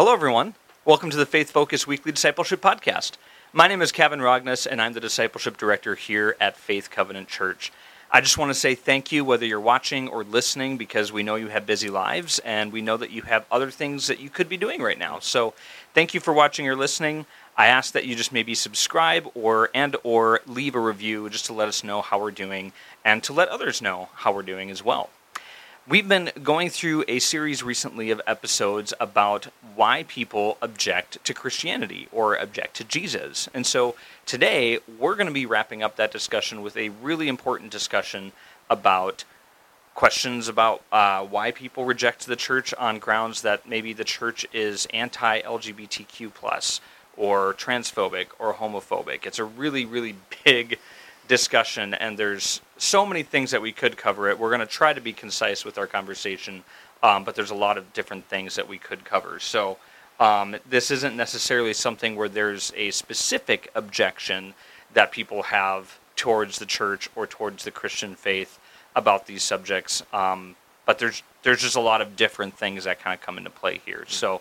Hello, everyone. Welcome to the Faith Focus Weekly Discipleship Podcast. My name is Kevin Rogness, and I'm the Discipleship Director here at Faith Covenant Church. I just want to say thank you, whether you're watching or listening, because we know you have busy lives, and we know that you have other things that you could be doing right now. So, thank you for watching or listening. I ask that you just maybe subscribe or and or leave a review just to let us know how we're doing and to let others know how we're doing as well. We've been going through a series recently of episodes about why people object to Christianity or object to Jesus. And so today we're going to be wrapping up that discussion with a really important discussion about questions about uh, why people reject the church on grounds that maybe the church is anti-LGBTQ plus or transphobic or homophobic. It's a really, really big discussion, and there's so many things that we could cover it. We're going to try to be concise with our conversation, um, but there's a lot of different things that we could cover. So um, this isn't necessarily something where there's a specific objection that people have towards the church or towards the Christian faith about these subjects. Um, but there's there's just a lot of different things that kind of come into play here. So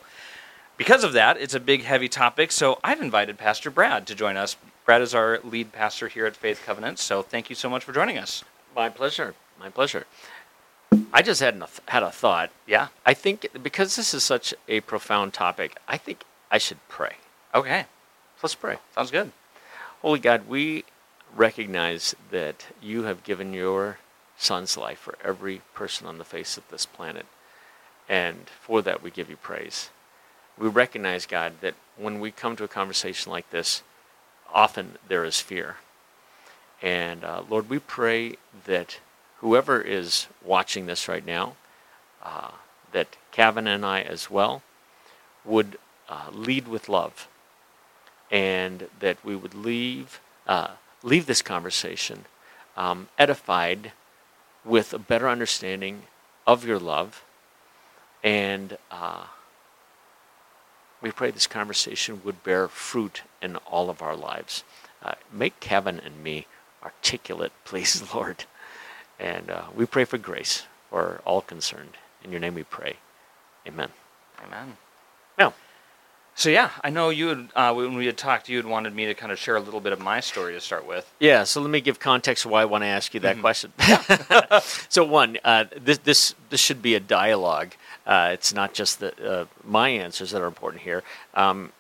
because of that, it's a big, heavy topic. So I've invited Pastor Brad to join us. Brad is our lead pastor here at Faith Covenant. So thank you so much for joining us. My pleasure. My pleasure. I just had had a thought. Yeah. I think because this is such a profound topic, I think I should pray. Okay. Let's pray. Sounds good. Holy God, we recognize that you have given your son's life for every person on the face of this planet. And for that, we give you praise we recognize, God, that when we come to a conversation like this, often there is fear. And uh, Lord, we pray that whoever is watching this right now, uh, that Kevin and I as well, would uh, lead with love, and that we would leave uh, leave this conversation um, edified with a better understanding of your love and uh, we pray this conversation would bear fruit in all of our lives. Uh, make Kevin and me articulate, please, Lord. And uh, we pray for grace for all concerned. In your name we pray. Amen. Amen. Now, so yeah, I know you had, uh, when we had talked, you had wanted me to kind of share a little bit of my story to start with. Yeah, so let me give context why I want to ask you that mm-hmm. question. so one, uh, this this this should be a dialogue. Uh, it's not just the, uh, my answers that are important here. Um,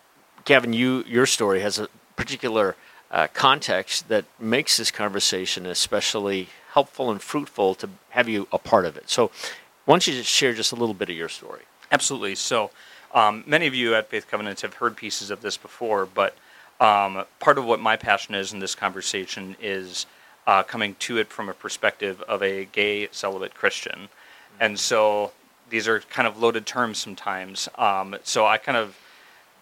Kevin, you your story has a particular uh, context that makes this conversation especially helpful and fruitful to have you a part of it. So, why don't you just share just a little bit of your story? Absolutely. So. Um, many of you at Faith Covenants have heard pieces of this before, but um, part of what my passion is in this conversation is uh, coming to it from a perspective of a gay celibate Christian. Mm-hmm. And so these are kind of loaded terms sometimes. Um, so I kind of,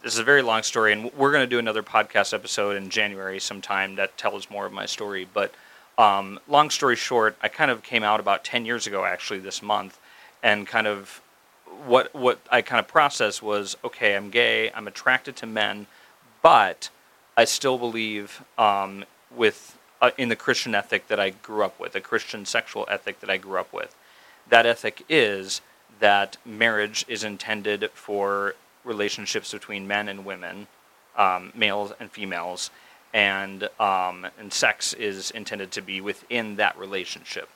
this is a very long story, and we're going to do another podcast episode in January sometime that tells more of my story. But um, long story short, I kind of came out about 10 years ago, actually, this month, and kind of what what I kind of processed was okay. I'm gay. I'm attracted to men, but I still believe um, with uh, in the Christian ethic that I grew up with, a Christian sexual ethic that I grew up with. That ethic is that marriage is intended for relationships between men and women, um, males and females, and um, and sex is intended to be within that relationship.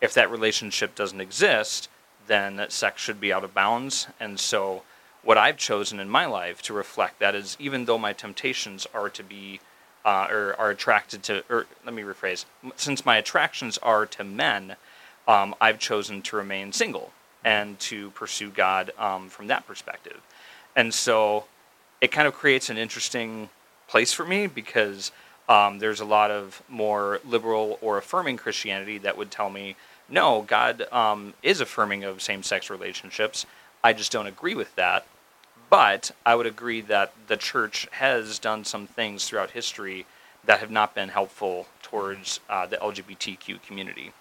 If that relationship doesn't exist, then sex should be out of bounds. And so, what I've chosen in my life to reflect that is even though my temptations are to be, uh, or are attracted to, or let me rephrase, since my attractions are to men, um, I've chosen to remain single and to pursue God um, from that perspective. And so, it kind of creates an interesting place for me because um, there's a lot of more liberal or affirming Christianity that would tell me no, God um, is affirming of same sex relationships. I just don't agree with that. But I would agree that the church has done some things throughout history that have not been helpful towards uh, the LGBTQ community.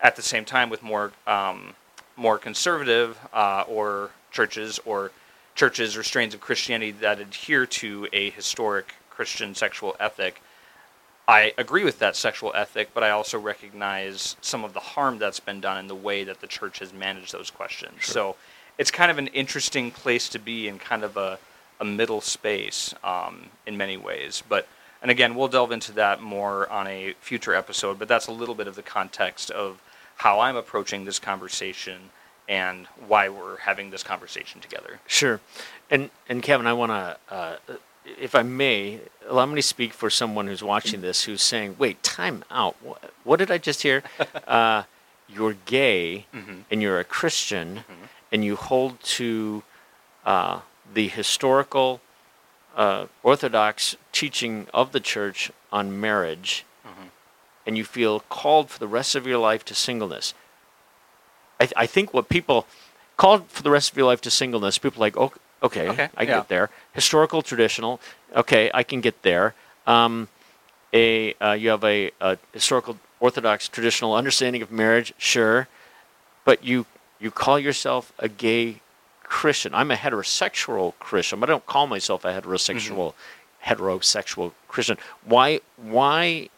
At the same time, with more um, more conservative uh, or churches or churches or strains of Christianity that adhere to a historic Christian sexual ethic, I agree with that sexual ethic, but I also recognize some of the harm that's been done in the way that the church has managed those questions. Sure. So it's kind of an interesting place to be in kind of a, a middle space um, in many ways. But and again, we'll delve into that more on a future episode. But that's a little bit of the context of how I'm approaching this conversation and why we're having this conversation together. Sure, and and Kevin, I want to, uh, if I may, allow me to speak for someone who's watching this who's saying, "Wait, time out. What, what did I just hear? uh, you're gay Mm-hmm. and you're a Christian, and you hold to uh, the historical uh, Orthodox teaching of the church on marriage, Mm-hmm. and you feel called for the rest of your life to singleness." I, I think what people called for the rest of your life to singleness, people like, oh, okay, Okay, I yeah. get there. Historical, traditional, okay, I can get there. Um, a uh, you have a, a historical, orthodox, traditional understanding of marriage, sure, but you you call yourself a gay Christian. I'm a heterosexual Christian, but I don't call myself a heterosexual heterosexual Christian. Why why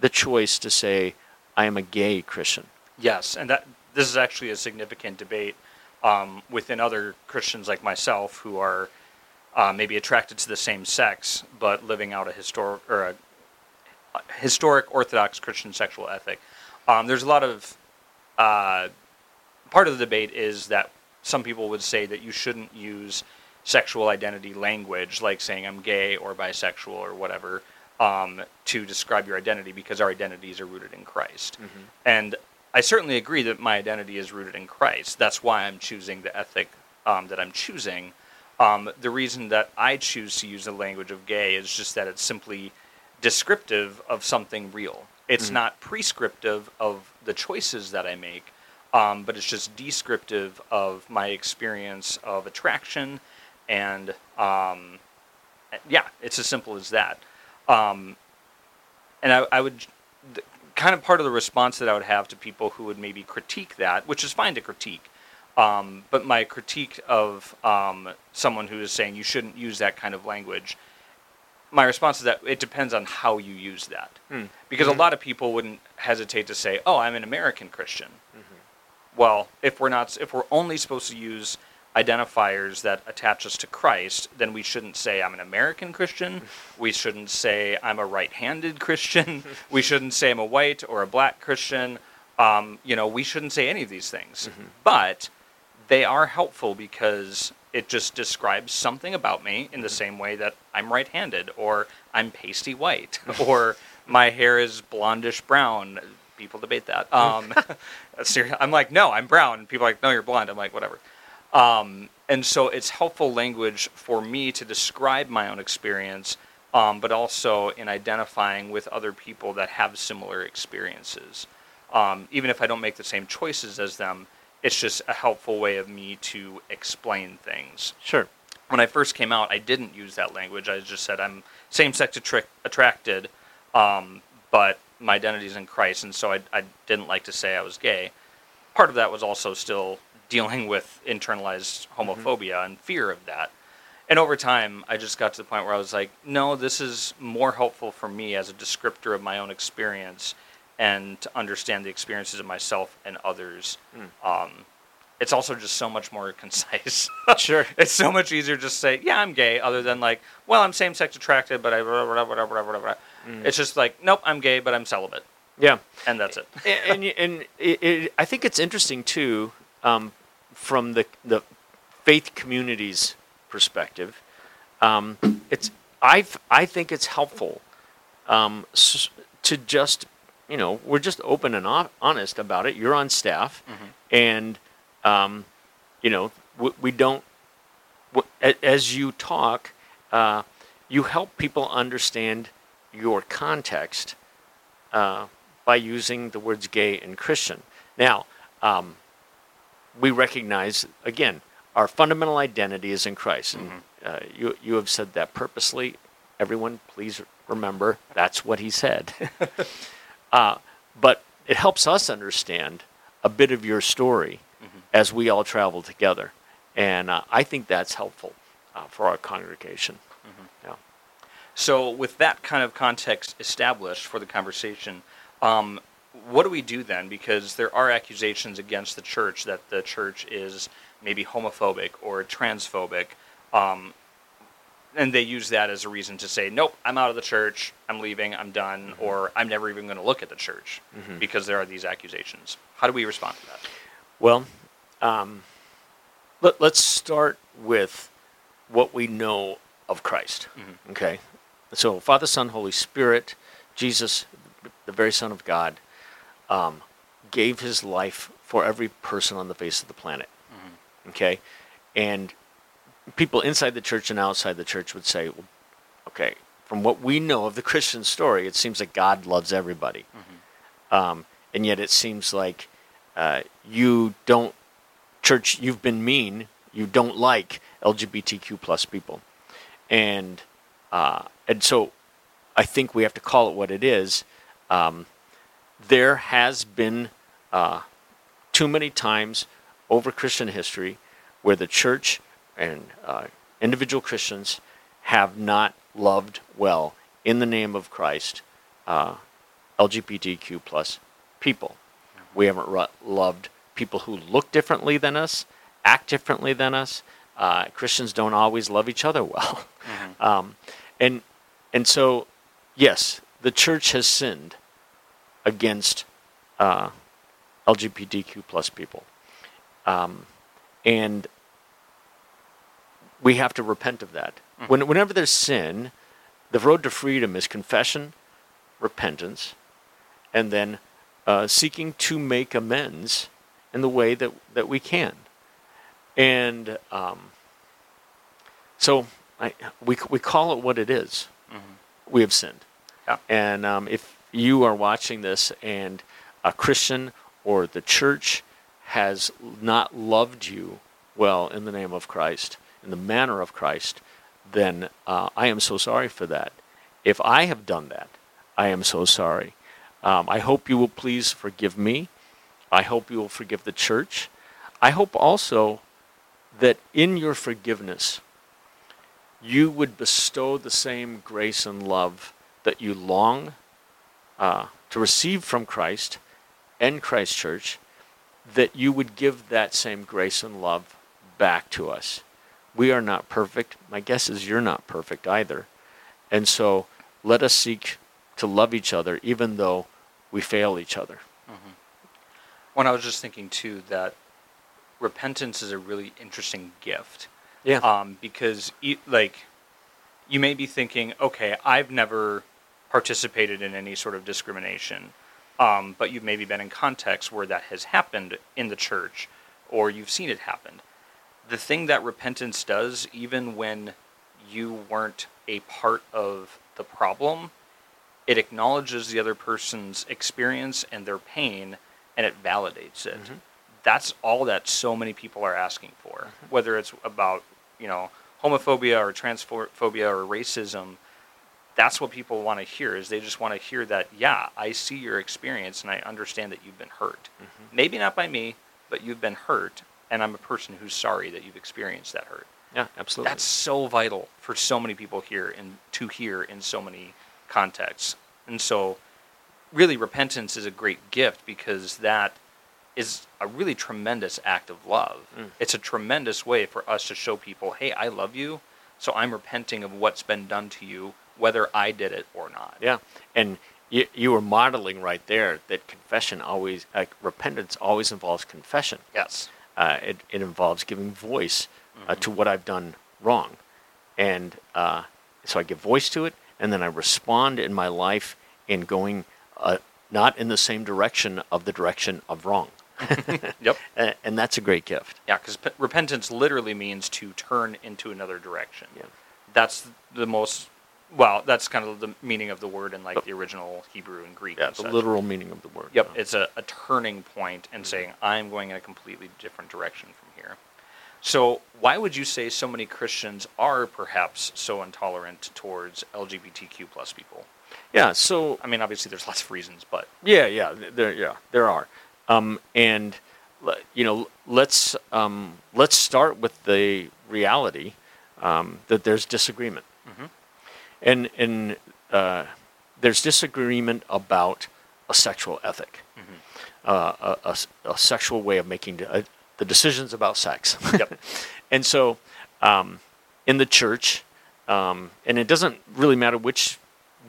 the choice to say I am a gay Christian? Yes, and that this is actually a significant debate um, within other Christians like myself who are uh, maybe attracted to the same sex but living out a historic or a, historic Orthodox Christian sexual ethic. Um, there's a lot of uh, part of the debate is that some people would say that you shouldn't use sexual identity language like saying I'm gay or bisexual or whatever um, to describe your identity because our identities are rooted in Christ. And I certainly agree that my identity is rooted in Christ. That's why I'm choosing the ethic um, that I'm choosing. Um, the reason that I choose to use the language of gay is just that it's simply descriptive of something real. It's not prescriptive of the choices that I make, um, but it's just descriptive of my experience of attraction, and um, yeah, it's as simple as that. Um, and I, I would the, kind of part of the response that I would have to people who would maybe critique that, which is fine to critique, um, but my critique of um, someone who is saying you shouldn't use that kind of language, my response is that it depends on how you use that. Because a lot of people wouldn't hesitate to say, "Oh, I'm an American Christian." Well, if we're not, if we're only supposed to use identifiers that attach us to Christ, then we shouldn't say I'm an American Christian. We shouldn't say I'm a right-handed Christian. we shouldn't say I'm a white or a black Christian. Um, you know, we shouldn't say any of these things. But they are helpful because it just describes something about me in the same way that I'm right-handed or I'm pasty white or my hair is blondish brown. People debate that. Um, I'm like, no, I'm brown. People are like, no, you're blonde. I'm like, whatever. Um, and so it's helpful language for me to describe my own experience, um, but also in identifying with other people that have similar experiences. Um, even if I don't make the same choices as them, it's just a helpful way of me to explain things. Sure. When I first came out, I didn't use that language. I just said I'm same-sex attra- attracted, um, but my identity is in Christ, and so I, I didn't like to say I was gay. Part of that was also still dealing with internalized homophobia and fear of that. And over time, I just got to the point where I was like, no, this is more helpful for me as a descriptor of my own experience and to understand the experiences of myself and others. Um, it's also just so much more concise. Sure. it's so much easier to just say, yeah, I'm gay, other than like, well, I'm same sex attracted, but I whatever, whatever, whatever, whatever. It's just like, nope, I'm gay, but I'm celibate, Yeah. and that's it. and and, and it, it, I think it's interesting too, um, from the the faith community's perspective. Um, it's I I think it's helpful um, s- to just you know we're just open and hon- honest about it. You're on staff, and um, you know we, we don't. w- a- As you talk, uh, you help people understand your context uh, by using the words gay and Christian. Now, um, we recognize, again, our fundamental identity is in Christ. And uh, you, you have said that purposely. Everyone, please remember that's what he said. uh, but it helps us understand a bit of your story as we all travel together. And uh, I think that's helpful uh, for our congregation. Yeah. So, with that kind of context established for the conversation, um, what do we do then? Because there are accusations against the church that the church is maybe homophobic or transphobic. Um, and they use that as a reason to say, nope, I'm out of the church, I'm leaving, I'm done, Mm-hmm. or I'm never even going to look at the church because there are these accusations. How do we respond to that? Well, um, let, let's start with what we know of Christ. Okay? So, Father, Son, Holy Spirit, Jesus, the very Son of God, um, gave his life for every person on the face of the planet. Okay? And people inside the church and outside the church would say, well, okay, from what we know of the Christian story, it seems like God loves everybody. Um, and yet it seems like uh, you don't, church, you've been mean, you don't like LGBTQ plus people. And, uh, and so I think we have to call it what it is. Um, there has been uh, too many times over Christian history where the church and uh, individual Christians have not loved well in the name of Christ uh, LGBTQ plus people. We haven't ru- loved people who look differently than us, act differently than us. Uh, Christians don't always love each other well, um, and and so yes, the church has sinned against uh, LGBTQ plus people, um, and we have to repent of that. When, whenever there's sin, the road to freedom is confession, repentance, and then uh, seeking to make amends in the way that, that we can. And um, so I, we, we call it what it is. We have sinned. Yeah. And um, if you are watching this and a Christian or the church has not loved you well in the name of Christ, in the manner of Christ, then uh, I am so sorry for that. If I have done that, I am so sorry. Um, I hope you will please forgive me. I hope you will forgive the church. I hope also that in your forgiveness, you would bestow the same grace and love that you long uh, to receive from Christ and Christ Church, that you would give that same grace and love back to us. We are not perfect. My guess is you're not perfect either. And so let us seek to love each other even though we fail each other. When I was just thinking too that repentance is a really interesting gift. Yeah. um, because e- like you may be thinking, okay, I've never participated in any sort of discrimination, um, but you've maybe been in contexts where that has happened in the church, or you've seen it happen. The thing that repentance does, even when you weren't a part of the problem, it acknowledges the other person's experience and their pain, and it validates it that's all that so many people are asking for, whether it's about you know homophobia or transphobia or racism. That's what people want to hear. Is they just want to hear that yeah, I see your experience and I understand that you've been hurt. Maybe not by me, but you've been hurt, and I'm a person who's sorry that you've experienced that hurt. Yeah, absolutely. That's so vital for so many people here and to hear in so many contexts. And so really repentance is a great gift because that is a really tremendous act of love. Mm. It's a tremendous way for us to show people, "Hey, I love you, so I'm repenting of what's been done to you, whether I did it or not." Yeah, and you, you were modeling right there that confession always, uh, repentance always involves confession. Yes. Uh, it, it involves giving voice uh, to what I've done wrong. And uh, so I give voice to it, and then I respond in my life in going uh, not in the same direction of the direction of wrong. Yep. A- and that's a great gift. Yeah, because p- repentance literally means to turn into another direction. Yeah. That's the most. Well, that's kind of the meaning of the word in like the original Hebrew and Greek. Yeah, and the such. literal meaning of the word. Yep, it's a, a turning point and saying, I'm going in a completely different direction from here. So, why would you say so many Christians are perhaps so intolerant towards LGBTQ plus people? yeah, so I mean, obviously, there's lots of reasons, but Yeah, yeah, there, yeah, there are, um, and you know, let's um, let's start with the reality um, that there's disagreement, and and uh, there's disagreement about a sexual ethic, uh, a, a a sexual way of making de- uh, the decisions about sex. Yep. and so, um, in the church, um, and it doesn't really matter which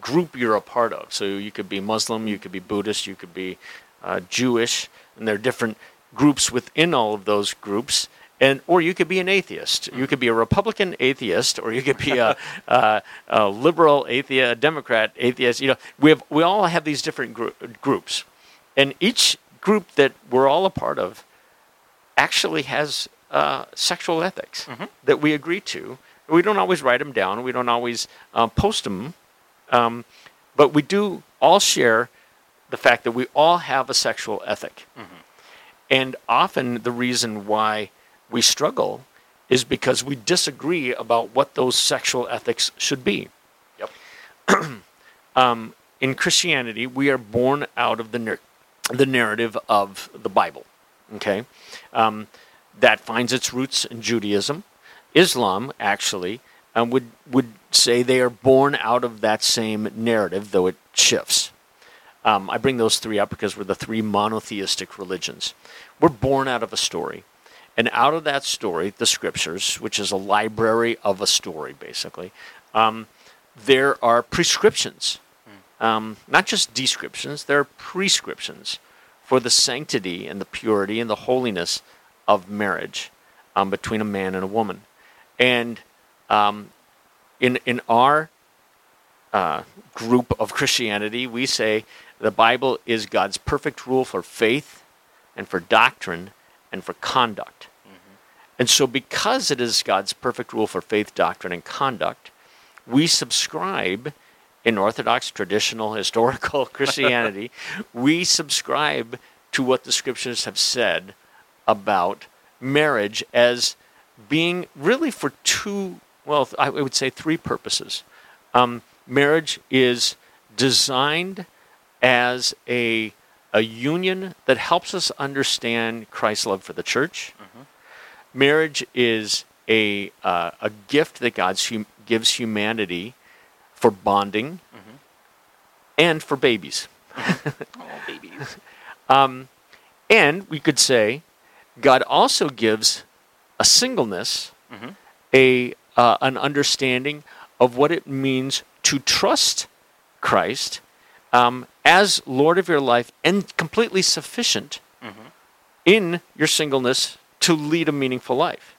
group you're a part of. So you could be Muslim, you could be Buddhist, you could be uh, Jewish, and there are different groups within all of those groups. And or you could be an atheist. You could be a Republican atheist, or you could be a, a, a liberal atheist, a Democrat atheist. You know, we have we all have these different gr- groups, and each group that we're all a part of actually has uh, sexual ethics that we agree to. We don't always write them down. We don't always uh, post them, um, but we do all share the fact that we all have a sexual ethic. And often the reason why we struggle is because we disagree about what those sexual ethics should be. Yep. Um, in Christianity, we are born out of the, nar- the narrative of the Bible. Okay? Um, that finds its roots in Judaism. Islam, actually, um, would, would say they are born out of that same narrative, though it shifts. Um, I bring those three up because we're the three monotheistic religions. We're born out of a story. And out of that story, the scriptures, which is a library of a story, basically, um, there are prescriptions. Um, not just descriptions, there are prescriptions for the sanctity and the purity and the holiness of marriage um, between a man and a woman. And um, in, in our uh, group of Christianity, we say the Bible is God's perfect rule for faith and for doctrine and for conduct. And so, because it is God's perfect rule for faith, doctrine, and conduct, we subscribe in Orthodox, traditional, historical Christianity, we subscribe to what the scriptures have said about marriage as being really for two, well, I would say three purposes. Um, marriage is designed as a, a union that helps us understand Christ's love for the church. Marriage is a, uh, a gift that God hum- gives humanity for bonding and for babies. Oh, babies. And we could say God also gives a singleness, a uh, an understanding of what it means to trust Christ um, as Lord of your life and completely sufficient in your singleness to lead a meaningful life.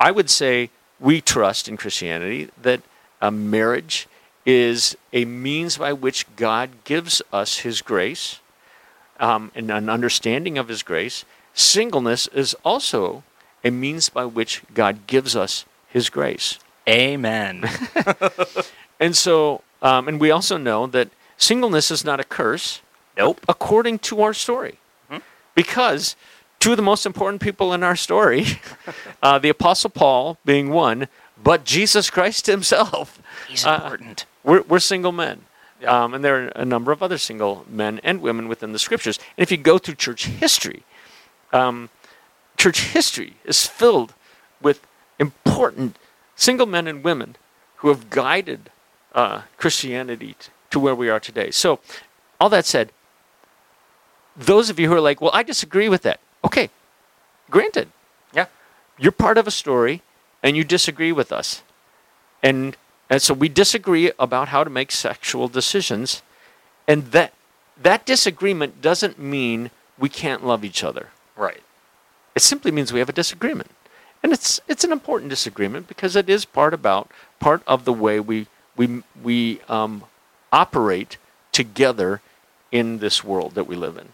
I would say we trust in Christianity that a marriage is a means by which God gives us His grace um, and an understanding of His grace. Singleness is also a means by which God gives us His grace. Amen. And so, um, and we also know that singleness is not a curse. Nope. According to our story. Because two of the most important people in our story, uh, the Apostle Paul being one, but Jesus Christ himself, He's Uh, important. we're, we're single men. Yeah. Um, and there are a number of other single men and women within the scriptures. And if you go through church history, um, church history is filled with important single men and women who have guided uh, Christianity t- to where we are today. So, all that said, those of you who are like, well, I disagree with that. Okay, granted, Yeah. you're part of a story and you disagree with us. And, and so we disagree about how to make sexual decisions. And that, that disagreement doesn't mean we can't love each other. Right. It simply means we have a disagreement. And it's, it's an important disagreement because it is part, about, part of the way we, we, we um, operate together in this world that we live in.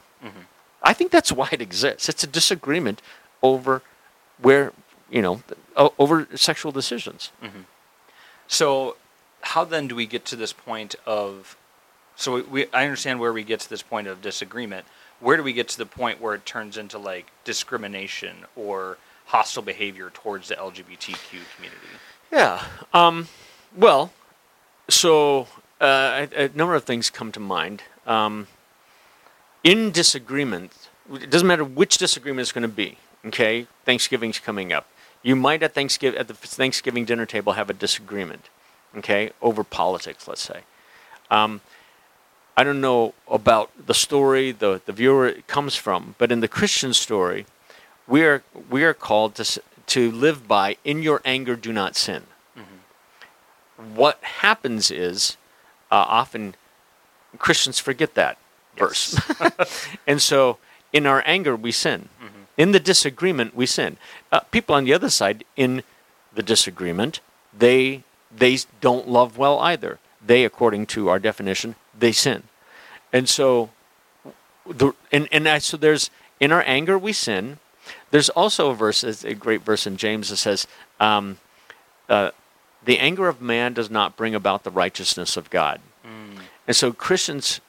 I think that's why it exists. It's a disagreement over where, you know, over sexual decisions. So, how then do we get to this point of? So we, we, I understand where we get to this point of disagreement. Where do we get to the point where it turns into like discrimination or hostile behavior towards the LGBTQ community? Yeah. Um, well, so uh, a, a number of things come to mind. Um, in disagreement, it doesn't matter which disagreement it's going to be. Okay, Thanksgiving's coming up. You might at Thanksgiving at the Thanksgiving dinner table have a disagreement. Okay, over politics, let's say. Um, I don't know about the story the the viewer comes from, but in the Christian story, we are we are called to to live by in your anger do not sin. What happens is uh, often Christians forget that verse, and so in our anger we sin. In the disagreement we sin. Uh, people on the other side in the disagreement they they don't love well either. They, according to our definition, they sin, and so the and and I, so there's in our anger we sin. There's also a verse, a great verse in James that says, um, uh, "The anger of man does not bring about the righteousness of God." And so Christians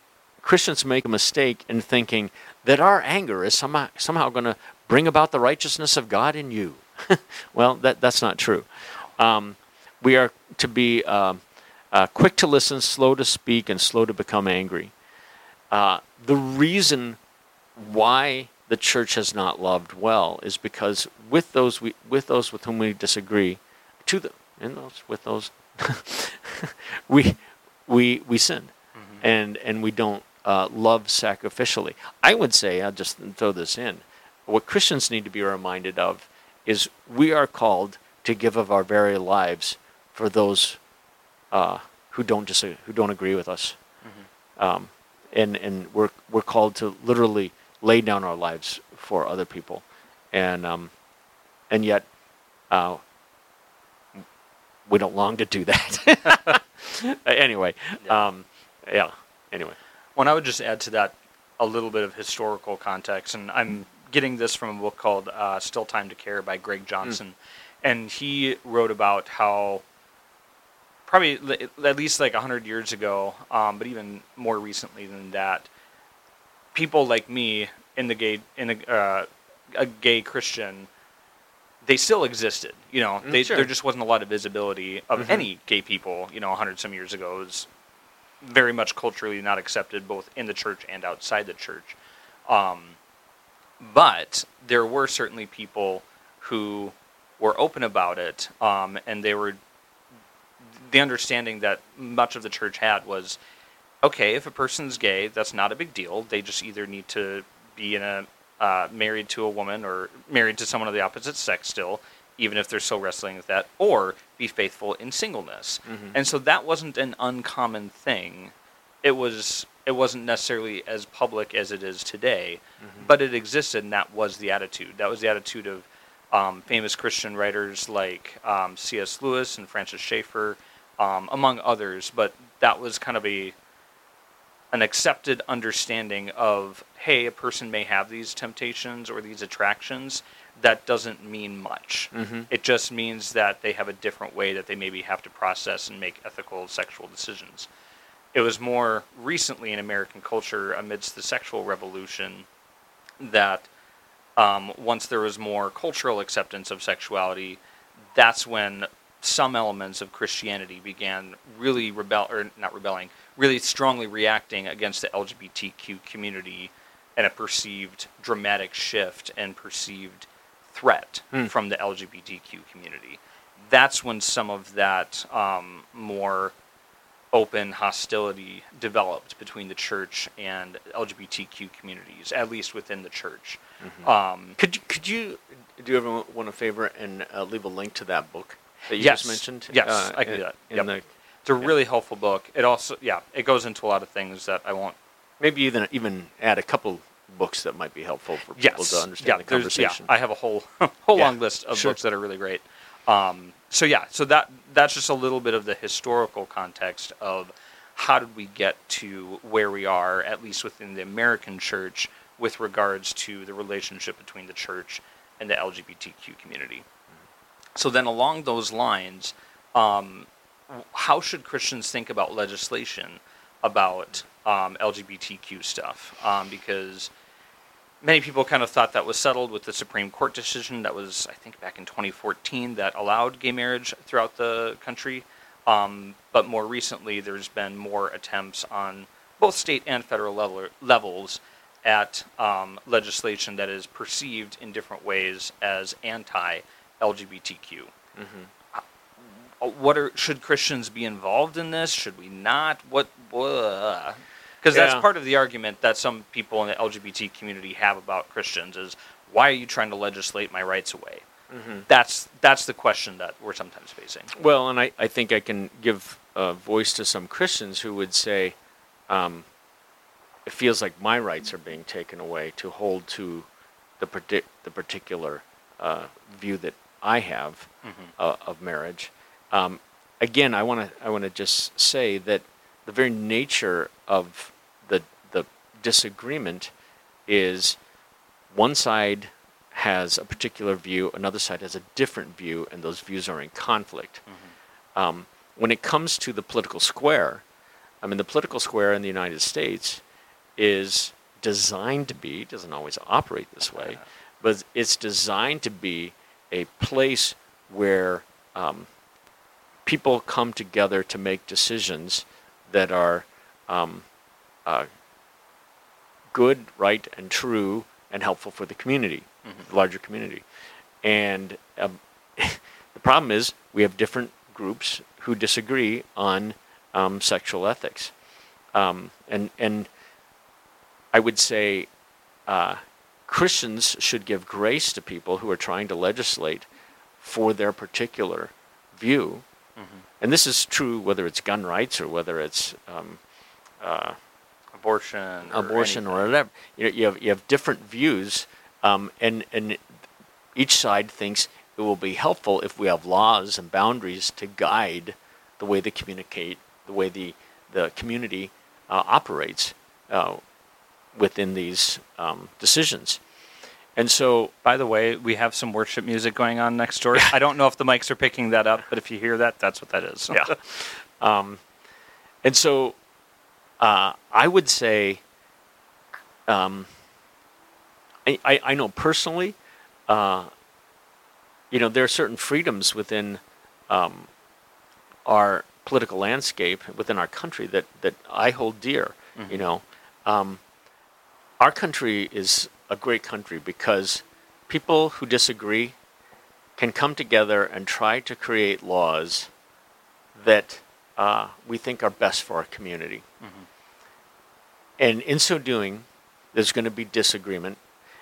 Christians make a mistake in thinking that our anger is somehow somehow going to bring about the righteousness of God in you. well, that that's not true. Um, we are to be um uh, quick to listen, slow to speak, and slow to become angry. Uh, the reason why the church has not loved well is because with those we, with those with whom we disagree, to the in those with those we we we sin, and and we don't uh, love sacrificially. I would say I'll just throw this in. What Christians need to be reminded of is we are called to give of our very lives for those uh, who don't dis- who don't agree with us, um, and and we're we're called to literally lay down our lives for other people, and um, and yet uh, we don't long to do that. anyway, Yeah. um, yeah. Anyway, Well, I would just add to that a little bit of historical context, and I'm getting this from a book called uh, "Still Time to Care" by Greg Johnson, and he wrote about how probably li- at least like hundred years ago, um, but even more recently than that, people like me in the gay in a, uh, a gay Christian. They still existed, you know. Mm, They, sure. There just wasn't a lot of visibility of Mhm. any gay people, you know, a hundred some years ago. It was very much culturally not accepted both in the church and outside the church. Um, but there were certainly people who were open about it, um, and they were the understanding that much of the church had was okay, if a person's gay, that's not a big deal. They just either need to be in a uh, married to a woman or married to someone of the opposite sex still, even if they're still wrestling with that, or be faithful in singleness. And so that wasn't an uncommon thing. It was it wasn't necessarily as public as it is today, but it existed, and that was the attitude. That was the attitude of um, famous Christian writers like um, C.S. Lewis and Francis Schaeffer, um, among others. But that was kind of a an accepted understanding of hey, a person may have these temptations or these attractions. That doesn't mean much. Mhm. It just means that they have a different way that they maybe have to process and make ethical sexual decisions. It was more recently in American culture, amidst the sexual revolution, that um, once there was more cultural acceptance of sexuality, that's when some elements of Christianity began really rebel or not rebelling, really strongly reacting against the LGBTQ community and a perceived dramatic shift and perceived threat Hmm. from the LGBTQ community. That's when some of that um, more open hostility developed between the church and LGBTQ communities, at least within the church. Um, could you could you do everyone a favor and uh, leave a link to that book that you Yes. just mentioned? Yes, uh, I can in- do that. Yep. the, it's a really helpful book. It also, yeah, it goes into a lot of things that I won't. maybe even even add a couple books that might be helpful for people Yes, to understand yeah, the there's- yeah, conversation. I have a whole whole Yeah, long list of sure. books that are really great. Um, so yeah, so that that's just a little bit of the historical context of how did we get to where we are, at least within the American church, with regards to the relationship between the church and the LGBTQ community. So then, along those lines, um, how should Christians think about legislation about um, LGBTQ stuff? Um, because many people kind of thought that was settled with the Supreme Court decision that was, I think, back in 2014 that allowed gay marriage throughout the country. Um, but more recently, there's been more attempts on both state and federal level, levels at um, legislation that is perceived in different ways as anti-LGBTQ. Uh, What are should Christians be involved in this? Should we not? What? Because that's Yeah. part of the argument that some people in the LGBT community have about Christians is why are you trying to legislate my rights away? Mm-hmm. That's that's the question that we're sometimes facing. Well, and I, I think I can give a voice to some Christians who would say, um, it feels like my rights are being taken away to hold to the, partic- the particular uh, view that I have uh, of marriage. Um, again, I want to I want to just say that the very nature of the the disagreement is one side has a particular view, another side has a different view, and those views are in conflict. Um, when it comes to the political square, I mean, the political square in the United States is designed to be, doesn't always operate this way, but it's designed to be a place where um, people come together to make decisions that are um, uh, good, right, and true, and helpful for the community, the larger community. And um, the problem is we have different groups who disagree on um, sexual ethics, um, and and I would say uh, Christians should give grace to people who are trying to legislate for their particular view, and this is true whether it's gun rights or whether it's um, uh, Abortion, or abortion or whatever. You, know, you have you have different views, um, and and each side thinks it will be helpful if we have laws and boundaries to guide the way they communicate, the way the the community uh, operates. Uh, within these um, decisions. And so, By the way, we have some worship music going on next door. I don't know if the mics are picking that up, but if you hear that, that's what that is. Yeah. um, and so uh, I would say, um, I, I, I know personally, uh, you know, there are certain freedoms within um, our political landscape, within our country, that, that I hold dear. You know, um, our country is a great country because people who disagree can come together and try to create laws that uh, we think are best for our community. And in so doing, there's going to be disagreement.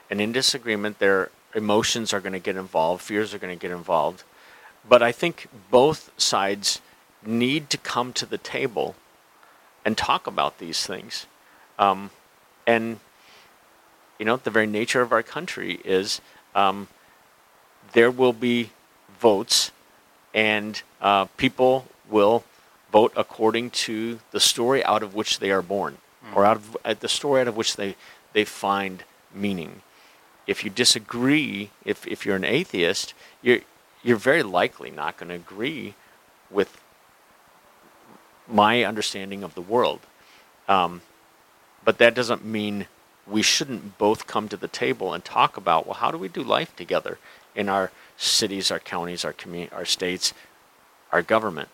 And in disagreement, their emotions are going to get involved, fears are going to get involved. But I think both sides need to come to the table and talk about these things. Um, and, you know, the very nature of our country is um, there will be votes, and uh, people will vote according to the story out of which they are born, or out of uh, the story out of which they they find meaning. If you disagree, if if you're an atheist, you're you're very likely not going to agree with my understanding of the world. Um, but that doesn't mean we shouldn't both come to the table and talk about well, how do we do life together in our cities, our counties, our commu- our states, our government.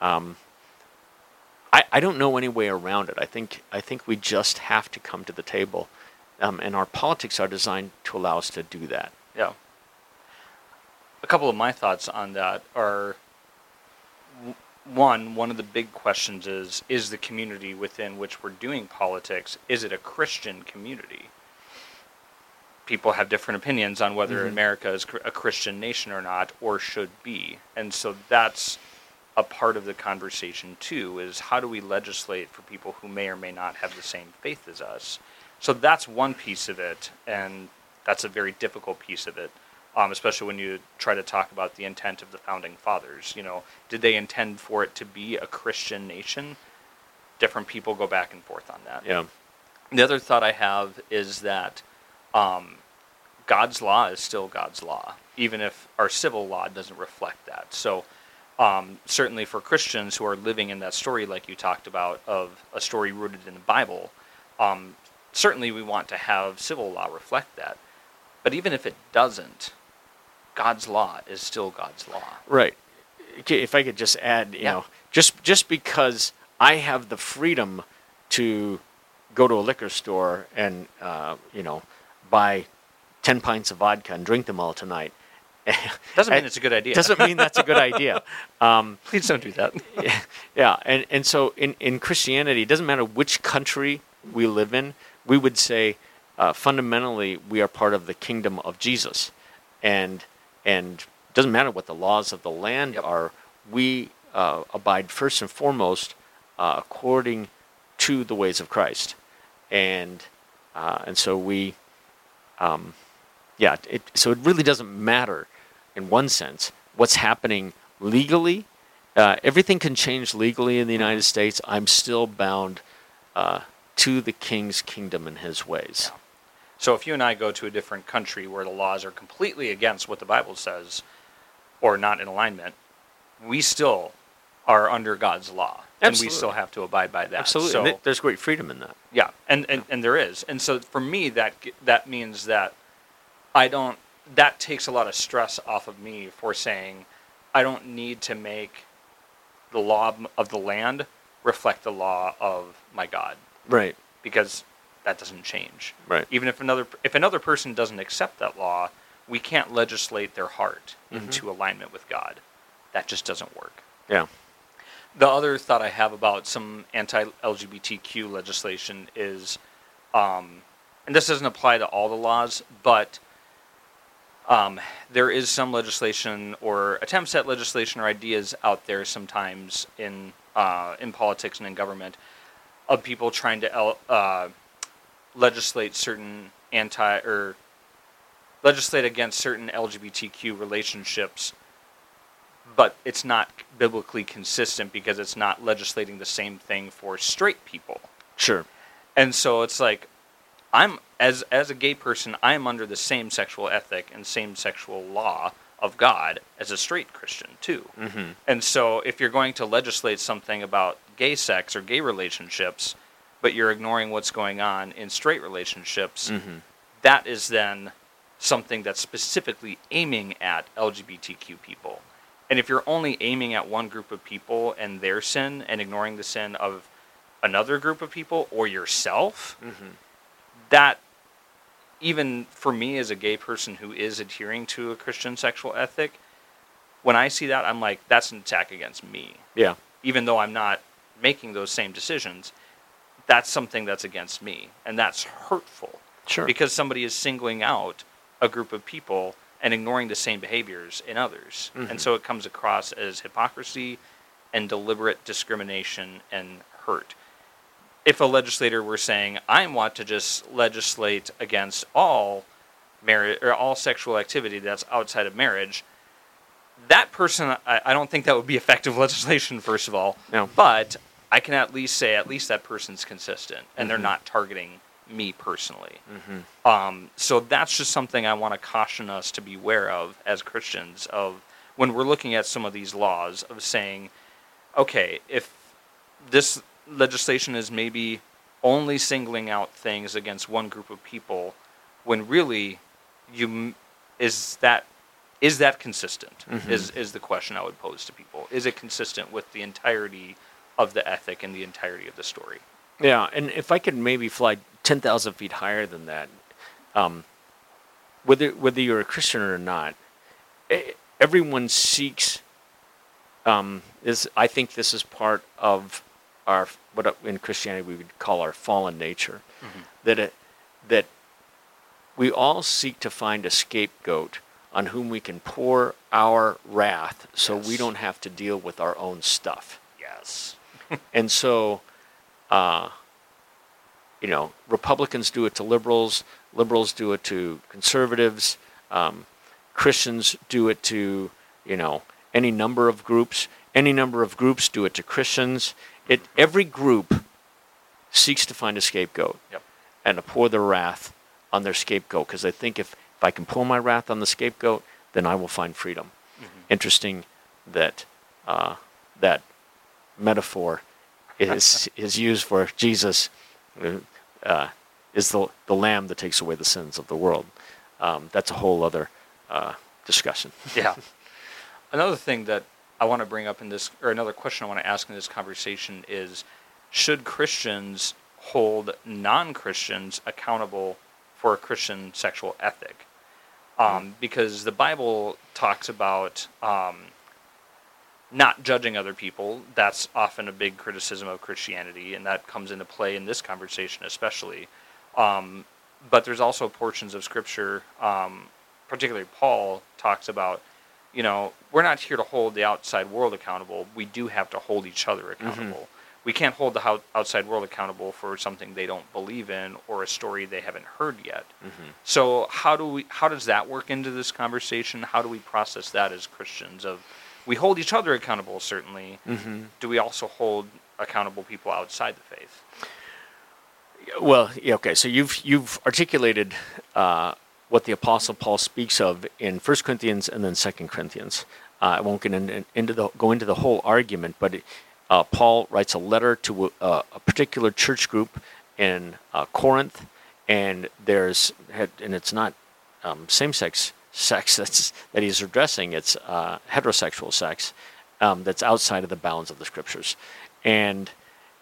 Um, I, I don't know any way around it. I think I think we just have to come to the table, um, and our politics are designed to allow us to do that. Yeah. A couple of my thoughts on that are one, one of the big questions is is the community within which we're doing politics, is it a Christian community? People have different opinions on whether Mhm. America is a Christian nation or not, or should be. And so that's a part of the conversation too is how do we legislate for people who may or may not have the same faith as us so that's one piece of it and that's a very difficult piece of it um, especially when you try to talk about the intent of the founding fathers you know did they intend for it to be a christian nation different people go back and forth on that Yeah. the other thought I have is that um, God's law is still God's law, even if our civil law doesn't reflect that. So, um, certainly for Christians who are living in that story, like you talked about, of a story rooted in the Bible, um, certainly we want to have civil law reflect that. But even if it doesn't, God's law is still God's law. Right. Okay, If I could just add, you Yeah. know, just just because I have the freedom to go to a liquor store and uh, you know buy ten pints of vodka and drink them all tonight, Doesn't mean it's a good idea. doesn't mean that's a good idea. Um, Please don't do that. yeah, and and so in in Christianity, it doesn't matter which country we live in, we would say uh, fundamentally we are part of the kingdom of Jesus, and and it doesn't matter what the laws of the land Yep. are. We uh, abide first and foremost uh, according to the ways of Christ, and uh, and so we, um, yeah. It, so it really doesn't matter, in one sense, what's happening legally. Uh, everything can change legally in the United States. I'm still bound uh, to the King's kingdom and His ways. Yeah. So if you and I go to a different country where the laws are completely against what the Bible says or not in alignment, we still are under God's law. And we still have to abide by that. Absolutely, So, th- there's great freedom in that. yeah, and, and, and there is. And so for me, that that means that I don't. That takes a lot of stress off of me for saying I don't need to make the law of the land reflect the law of my God Right. because that doesn't change. Right. Even if another if another person doesn't accept that law, we can't legislate their heart Mm-hmm. into alignment with God. That just doesn't work. Yeah. The other thought I have about some anti-LGBTQ legislation is, um, and this doesn't apply to all the laws, but um, there is some legislation or attempts at legislation or ideas out there sometimes in uh, in politics and in government of people trying to uh, legislate certain anti or legislate against certain LGBTQ relationships but it's not biblically consistent because it's not legislating the same thing for straight people. Sure. And so it's like I'm as as a gay person, I am under the same sexual ethic and same sexual law of God as a straight Christian too. Mm-hmm. And so if you're going to legislate something about gay sex or gay relationships, but you're ignoring what's going on in straight relationships, Mm-hmm. that is then something that's specifically aiming at LGBTQ people. And if you're only aiming at one group of people and their sin and ignoring the sin of another group of people or yourself, Mm-hmm. that even for me as a gay person who is adhering to a Christian sexual ethic, when I see that, I'm like, that's an attack against me. Yeah. Even though I'm not making those same decisions, that's something that's against me. And that's hurtful Sure. because somebody is singling out a group of people and ignoring the same behaviors in others. Mhm. And so it comes across as hypocrisy and deliberate discrimination and hurt. If a legislator were saying, I want to just legislate against all marriage or all sexual activity that's outside of marriage, that person, I, I don't think that would be effective legislation, first of all. No. But I can at least say, at least that person's consistent and they're Mhm. not targeting me personally. Mm-hmm. Um, so that's just something I want to caution us to be aware of as Christians of when we're looking at some of these laws of saying, okay, if this legislation is maybe only singling out things against one group of people, when really you is that is that consistent? Mhm. Is is the question I would pose to people? Is it consistent with the entirety of the ethic and the entirety of the story? Yeah, and if I could maybe fly ten thousand feet higher than that, um, whether whether you're a Christian or not, everyone seeks. Um, is I think this is part of our what in Christianity we would call our fallen nature, that it, that we all seek to find a scapegoat on whom we can pour our wrath, so we don't have to deal with our own stuff. Yes. And so, uh, you know, Republicans do it to liberals, liberals do it to conservatives, um, Christians do it to, you know, any number of groups. Any number of groups do it to Christians. It every group seeks to find a scapegoat Yep. and to pour their wrath on their scapegoat because they think if, if I can pour my wrath on the scapegoat, then I will find freedom. Interesting that uh, that metaphor is is used for Jesus uh, uh, is the the lamb that takes away the sins of the world. Um, that's a whole other uh, discussion. Yeah. Another thing that I want to bring up in this, or another question I want to ask in this conversation is should Christians hold non Christians accountable for a Christian sexual ethic? Um, because the Bible talks about um, not judging other people. That's often a big criticism of Christianity, and that comes into play in this conversation, especially. Um, but there's also portions of Scripture, um, particularly Paul talks about. You know, we're not here to hold the outside world accountable. We do have to hold each other accountable. We can't hold the hou- outside world accountable for something they don't believe in or a story they haven't heard yet. So how do we? How does that work into this conversation? How do we process that as Christians? Of we hold each other accountable, certainly. Do we also hold accountable people outside the faith? Well, yeah, okay. So you've you've articulated uh, what the Apostle Paul speaks of in 1 Corinthians and then 2 Corinthians. Uh, I won't get in, into the go into the whole argument, but it, uh, Paul writes a letter to a, a particular church group in uh, Corinth, and there's and it's not um, same-sex sex that's that he's addressing; it's uh, heterosexual sex um, that's outside of the bounds of the scriptures, and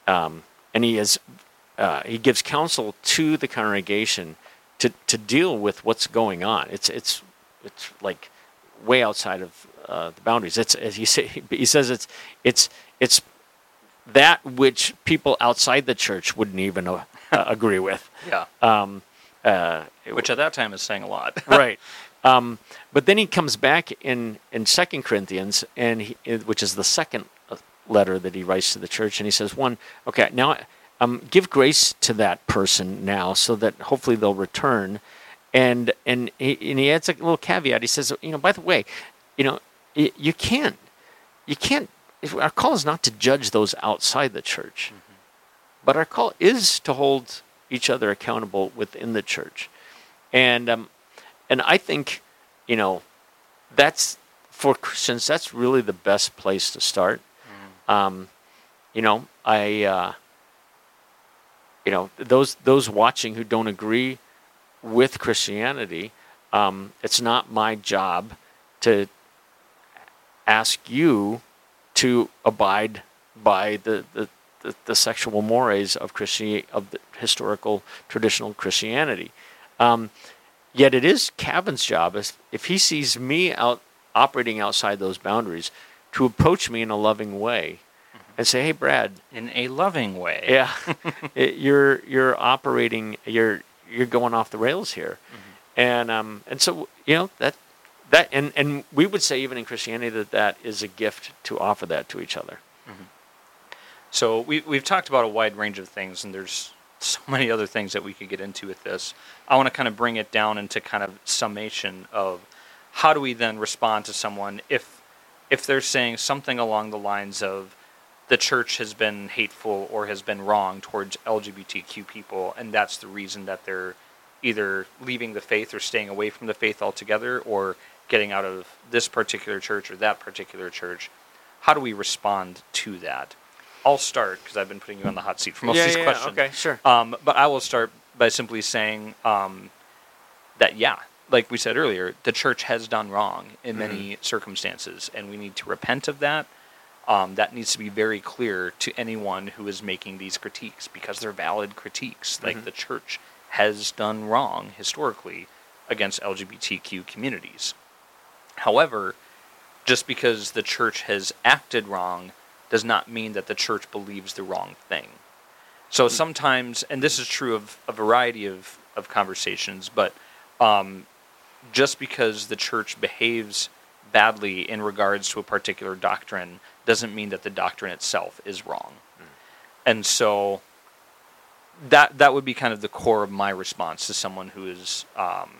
um, and he is uh, he gives counsel to the congregation to, to deal with what's going on. It's it's it's like way outside of uh, the boundaries. It's as he say he says it's it's it's that which people outside the church wouldn't even uh, agree with. Yeah. Um, uh, Which at that time is saying a lot. right. Um, but then he comes back in in Second Corinthians, and he, which is the second uh, letter that he writes to the church, and he says, "One, okay, now um, give grace to that person now, so that hopefully they'll return." And and he, and he adds a little caveat. He says, "You know, by the way, you know, you can't you can't. if- Our call is not to judge those outside the church, but our call is to hold each other accountable within the church." And um, and I think, you know, that's for Christians. That's really the best place to start. Um, you know, I, uh, you know, those those watching who don't agree with Christianity, um, it's not my job to ask you to abide by the the, the, the sexual mores of Christian of the historical traditional Christianity. Um, Yet it is Kavan's job, if, if he sees me out operating outside those boundaries, to approach me in a loving way mm-hmm. and say, "Hey, Brad, In a loving way. yeah, it, you're you're operating, you're you're going off the rails here," mm-hmm. and um and so you know that that and and we would say even in Christianity that that is a gift to offer that to each other. Mm-hmm. So we, we've talked about a wide range of things, and there's so many other things that we could get into with this. I want to kind of bring it down into kind of summation of how do we then respond to someone if if they're saying something along the lines of the church has been hateful or has been wrong towards LGBTQ people, and that's the reason that they're either leaving the faith or staying away from the faith altogether or getting out of this particular church or that particular church. How do we respond to that? I'll start because I've been putting you on the hot seat for most of these questions. okay, sure. Um, but I will start by simply saying um, that, yeah, like we said earlier, the church has done wrong in many circumstances, and we need to repent of that. Um, that needs to be very clear to anyone who is making these critiques because they're valid critiques. Like the church has done wrong historically against LGBTQ communities. However, just because the church has acted wrong does not mean that the church believes the wrong thing. So sometimes, and this is true of a variety of, of conversations, but um, just because the church behaves badly in regards to a particular doctrine doesn't mean that the doctrine itself is wrong. And so that that would be kind of the core of my response to someone who is um,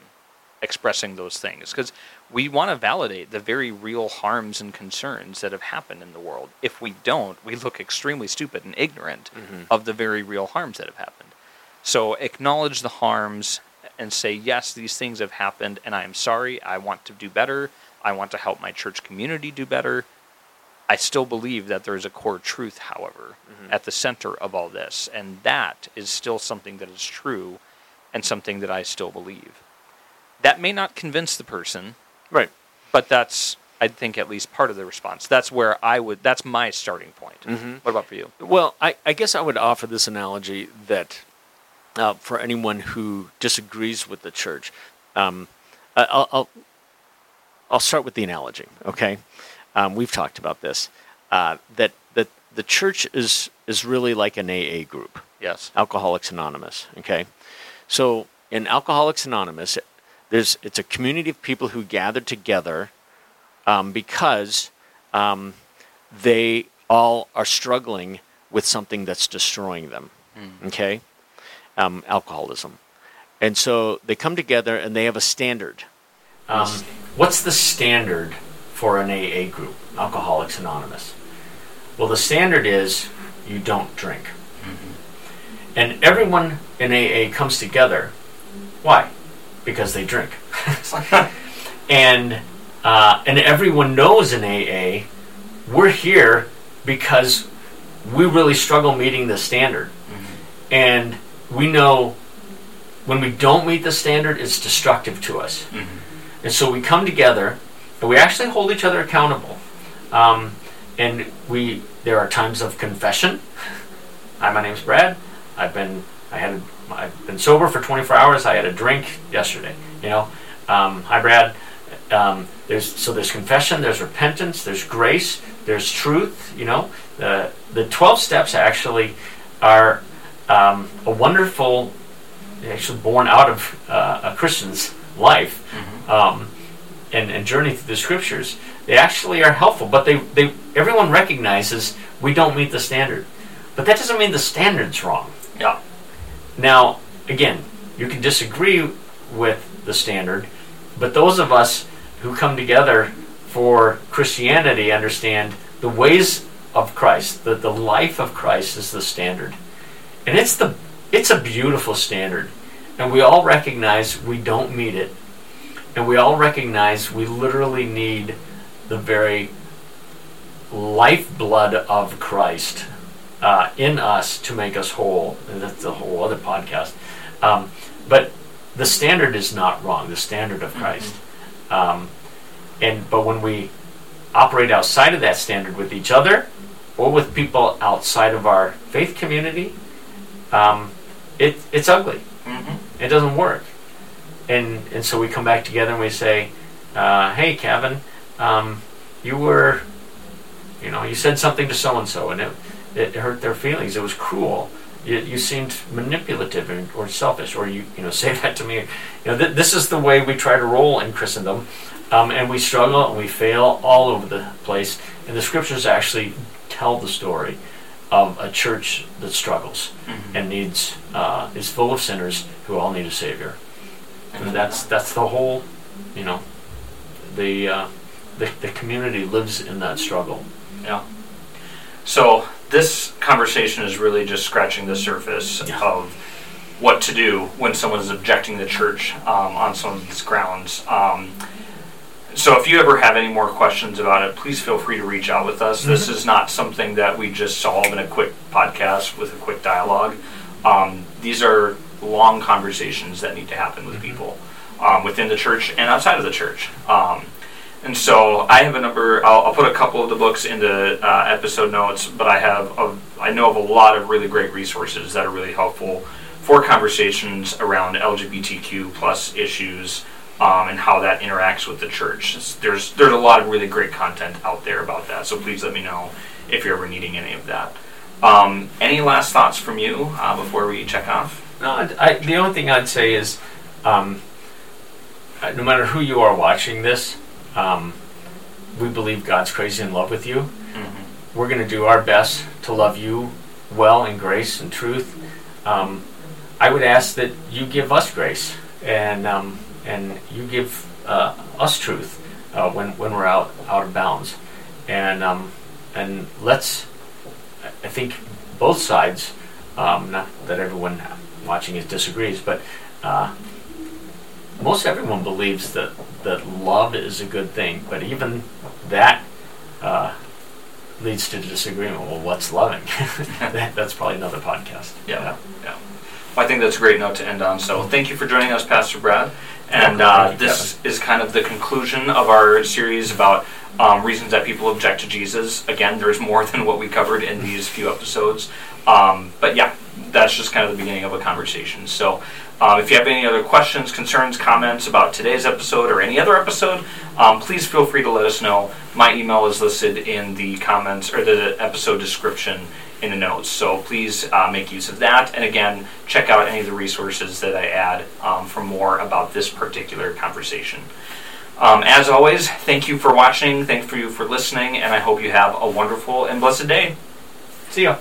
expressing those things because we want to validate the very real harms and concerns that have happened in the world. If we don't, we look extremely stupid and ignorant mm-hmm. of the very real harms that have happened. So acknowledge the harms and say, yes, these things have happened, and I am sorry. I want to do better. I want to help my church community do better. I still believe that there is a core truth, however, mm-hmm. at the center of all this, and that is still something that is true and something that I still believe. That may not convince the person, Right. but that's, I think, at least part of the response. That's where I would, that's my starting point. What about for you? Well, I, I guess I would offer this analogy that uh, for anyone who disagrees with the church, um, I- I'll, I'll, I'll start with the analogy, okay? Um, we've talked about this. uh, that that the church is is really like an AA group, Yes. Alcoholics Anonymous. Okay, so in Alcoholics Anonymous, there's it's a community of people who gather together um, because um, they all are struggling with something that's destroying them. Okay, um, alcoholism, and so they come together and they have a standard. Um, what's the standard for an AA group, Alcoholics Anonymous? Well, the standard is you don't drink. And everyone in AA comes together. Why? Because they drink. and uh, and everyone knows in AA, we're here because we really struggle meeting the standard. And we know when we don't meet the standard, it's destructive to us. And so we come together and we actually hold each other accountable. Um, and we there are times of confession. Hi, my name's Brad. I've been I had a, I've been sober for 24 hours. I had a drink yesterday. You know, um, hi Brad. Um, there's so there's confession, there's repentance, there's grace, there's truth. You know, the the 12 steps actually are um, a wonderful, actually born out of uh, a Christian's life um, and, and journey through the scriptures. They actually are helpful, but they, they everyone recognizes we don't meet the standard. But that doesn't mean the standard's wrong. Yeah. Now, again, you can disagree with the standard, but those of us who come together for Christianity understand the ways of Christ, that the life of Christ is the standard. And it's the it's a beautiful standard. And we all recognize we don't meet it. And we all recognize we literally need the very lifeblood of Christ uh, in us to make us whole. And that's a whole other podcast. Um, but the standard is not wrong. The standard of Christ. Um, and but when we operate outside of that standard with each other or with people outside of our faith community, um, it, it's ugly. Mm-hmm. It doesn't work. And and so we come back together and we say, uh, "Hey, Kavan, um, you were, you know, you said something to so and so, and it hurt their feelings. It was cruel. You, you seemed manipulative and, or selfish, or you you know say that to me. You know, th- this is the way we try to roll in Christendom, um, and we struggle and we fail all over the place. And the scriptures actually tell the story of a church that struggles and needs uh, is full of sinners who all need a savior. And that's that's the whole, you know, the uh, the, the community lives in that struggle. Yeah. So this conversation is really just scratching the surface Yeah. of what to do when someone is objecting the church um, on some of these grounds. Um, so if you ever have any more questions about it, please feel free to reach out with us. This is not something that we just solve in a quick podcast with a quick dialogue. Um, these are long conversations that need to happen with people um, within the church and outside of the church. And so I have a number. I'll, I'll put a couple of the books in the uh, episode notes, but I have a, I know of a lot of really great resources that are really helpful for conversations around LGBTQ plus issues um, and how that interacts with the church. There's there's a lot of really great content out there about that. So please let me know if you're ever needing any of that. Um, any last thoughts from you uh, before we check off? No, I, the only thing I'd say is, um, uh, no matter who you are watching this, um, we believe God's crazy in love with you. Mm-hmm. We're going to do our best to love you well in grace and truth. Um, I would ask that you give us grace and um, and you give uh, us truth uh, when when we're out out of bounds, and um, and let's. I think both sides. Um, not that everyone watching it disagrees, but uh, most everyone believes that that love is a good thing. But even that uh, leads to disagreement. Well, what's loving? that, that's probably another podcast. Yeah, yeah. Well, I think that's a great note to end on. So thank you for joining us, Pastor Brad. And uh, this is kind of the conclusion of our series about um, reasons that people object to Jesus. Again, there's more than what we covered in these few episodes. Um, but yeah, that's just kind of the beginning of a conversation. So, um, if you have any other questions, concerns, comments about today's episode or any other episode, um, please feel free to let us know. My email is listed in the comments or the episode description in the notes. So please uh, make use of that. And again, check out any of the resources that I add um, for more about this particular conversation. Um, as always, thank you for watching. Thank you for listening, and I hope you have a wonderful and blessed day. See ya.